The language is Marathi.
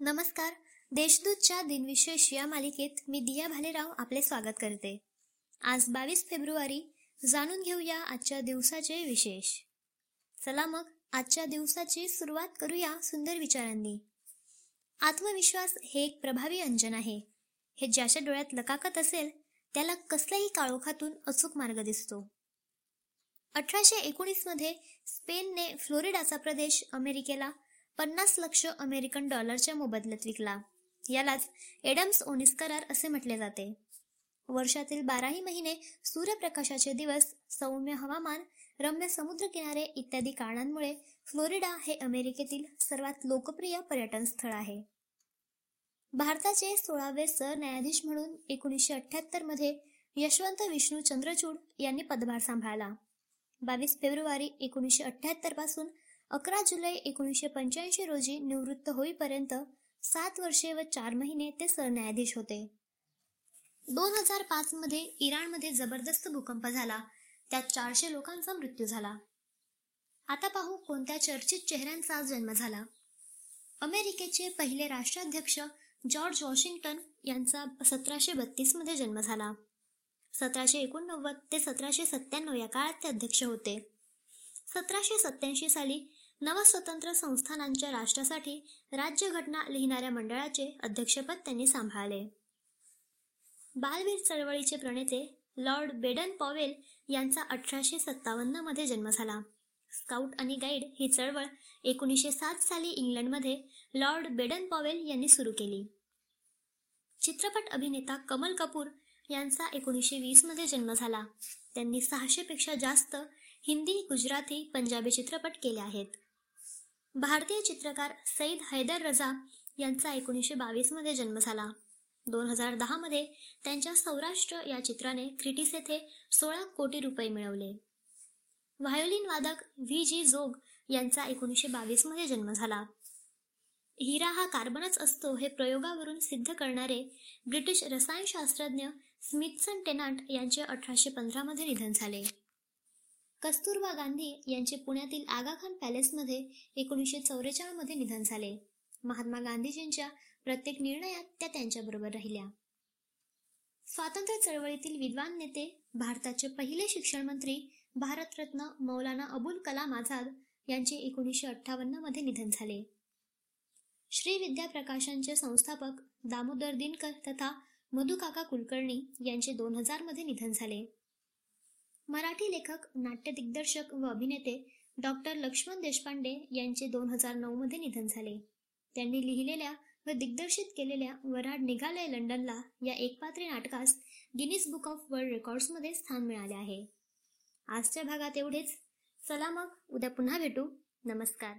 नमस्कार. देशदूतच्या दिनविशेष या मालिकेत मी दिया भालेराव आपले स्वागत करते. आज बावीस फेब्रुवारी जाणून घेऊया आजच्या दिवसाचे विशेष. चला मग आजच्या दिवसाची सुरुवात करूया सुंदर विचारांनी. आत्मविश्वास हे एक प्रभावी अंजन आहे. हे ज्याच्या डोळ्यात लकाकत असेल त्याला कसल्याही काळोखातून अचूक मार्ग दिसतो. अठराशे एकोणीसमध्ये स्पेनने फ्लोरिडाचा प्रदेश अमेरिकेला पन्नास लक्ष अमेरिकन डॉलरच्या मोबदल्यात विकला. यालाच एडम्स ओनिस करार असे म्हटले जाते. वर्षातील बाराही महिने सूर्यप्रकाशाचे दिवस सौम्य हवामान रम्य समुद्रकिनारे इत्यादी कारणांमुळे फ्लोरिडा हे अमेरिकेतील सर्वात लोकप्रिय पर्यटन स्थळ आहे. भारताचे सोळावे सरन्यायाधीश म्हणून एकोणीसशे अठ्याहत्तरमध्ये यशवंत विष्णू चंद्रचूड यांनी पदभार सांभाळला. बावीस फेब्रुवारी एकोणीसशे अठ्याहत्तरपासून अकरा जुलै एकोणीसशे पंच्याऐंशी रोजी निवृत्त होईपर्यंत सात वर्षे व चार महिने ते सरन्यायाधीश होते. दोन हजार पाच मध्ये इराणमध्ये जबरदस्त भूकंप झाला. त्यात चारशे लोकांचा मृत्यू झाला. आता पाहू कोणत्या चर्चित चेहऱ्यांचा जन्म झाला. अमेरिकेचे पहिले राष्ट्राध्यक्ष जॉर्ज वॉशिंग्टन यांचा सतराशे बत्तीसमध्ये जन्म झाला. सतराशे एकोणनव्वद ते सतराशे सत्त्याण्णव या काळात ते अध्यक्ष होते. सतराशे सत्याऐंशी साली नवस्वतंत्र संस्थानांच्या राष्ट्रासाठी राज्यघटना लिहिणाऱ्या मंडळाचे अध्यक्षपद त्यांनी सांभाळले. बालवीर चळवळीचे प्रणेते लॉर्ड बेडन पॉवेल यांचा अठराशे सत्तावन्नमध्ये जन्म झाला. स्काउट आणि गाईड ही चळवळ एकोणीसशे सात साली इंग्लंडमध्ये लॉर्ड बेडन पॉवेल यांनी सुरू केली. चित्रपट अभिनेता कमल कपूर यांचा एकोणीसशे वीसमध्ये जन्म झाला. त्यांनी सहाशे पेक्षा जास्त हिंदी गुजराती पंजाबी चित्रपट केले आहेत. भारतीय चित्रकार सईद हैदर रजा यांचा एकोणीसशे बावीसमध्ये जन्म झाला. दोन हजार दहामध्ये त्यांच्या सौराष्ट्र या चित्राने क्रिटिस येथे सोळा कोटी रुपये मिळवले. व्हायोलिन वादक व्ही जी जोग यांचा एकोणीसशे बावीसमध्ये जन्म झाला. हिरा हा कार्बनच असतो हे प्रयोगावरून सिद्ध करणारे ब्रिटिश रसायनशास्त्रज्ञ स्मिथसन टेनांट यांचे अठराशे पंधरामध्ये निधन झाले. कस्तुरबा गांधी यांचे पुण्यातील आगाखान पॅलेसमध्ये एकोणीसशे चौवेचाळमध्ये निधन झाले. महात्मा गांधीजींच्या प्रत्येक निर्णयात त्या त्यांच्याबरोबर राहिल्या. स्वातंत्र्य चळवळीतील विद्वान नेते भारताचे पहिले शिक्षण मंत्री भारतरत्न मौलाना अबुल कलाम आझाद यांचे एकोणीसशे अठ्ठावन्नमध्ये निधन झाले. श्री विद्या प्रकाशनचे संस्थापक दामोदर दिनकर तथा मधुकाका कुलकर्णी यांचे दोन हजारमध्ये निधन झाले. मराठी लेखक नाट्य दिग्दर्शक व अभिनेते डॉक्टर लक्ष्मण देशपांडे यांचे दोन हजार नऊ मध्ये निधन झाले. त्यांनी लिहिलेल्या व दिग्दर्शित केलेल्या वराड निघालय लंडनला या एकपात्री नाटकास गिनीज बुक ऑफ वर्ल्ड रेकॉर्ड्समध्ये स्थान मिळाले आहे. आजच्या भागात एवढेच. चला मग उद्या पुन्हा भेटू. नमस्कार.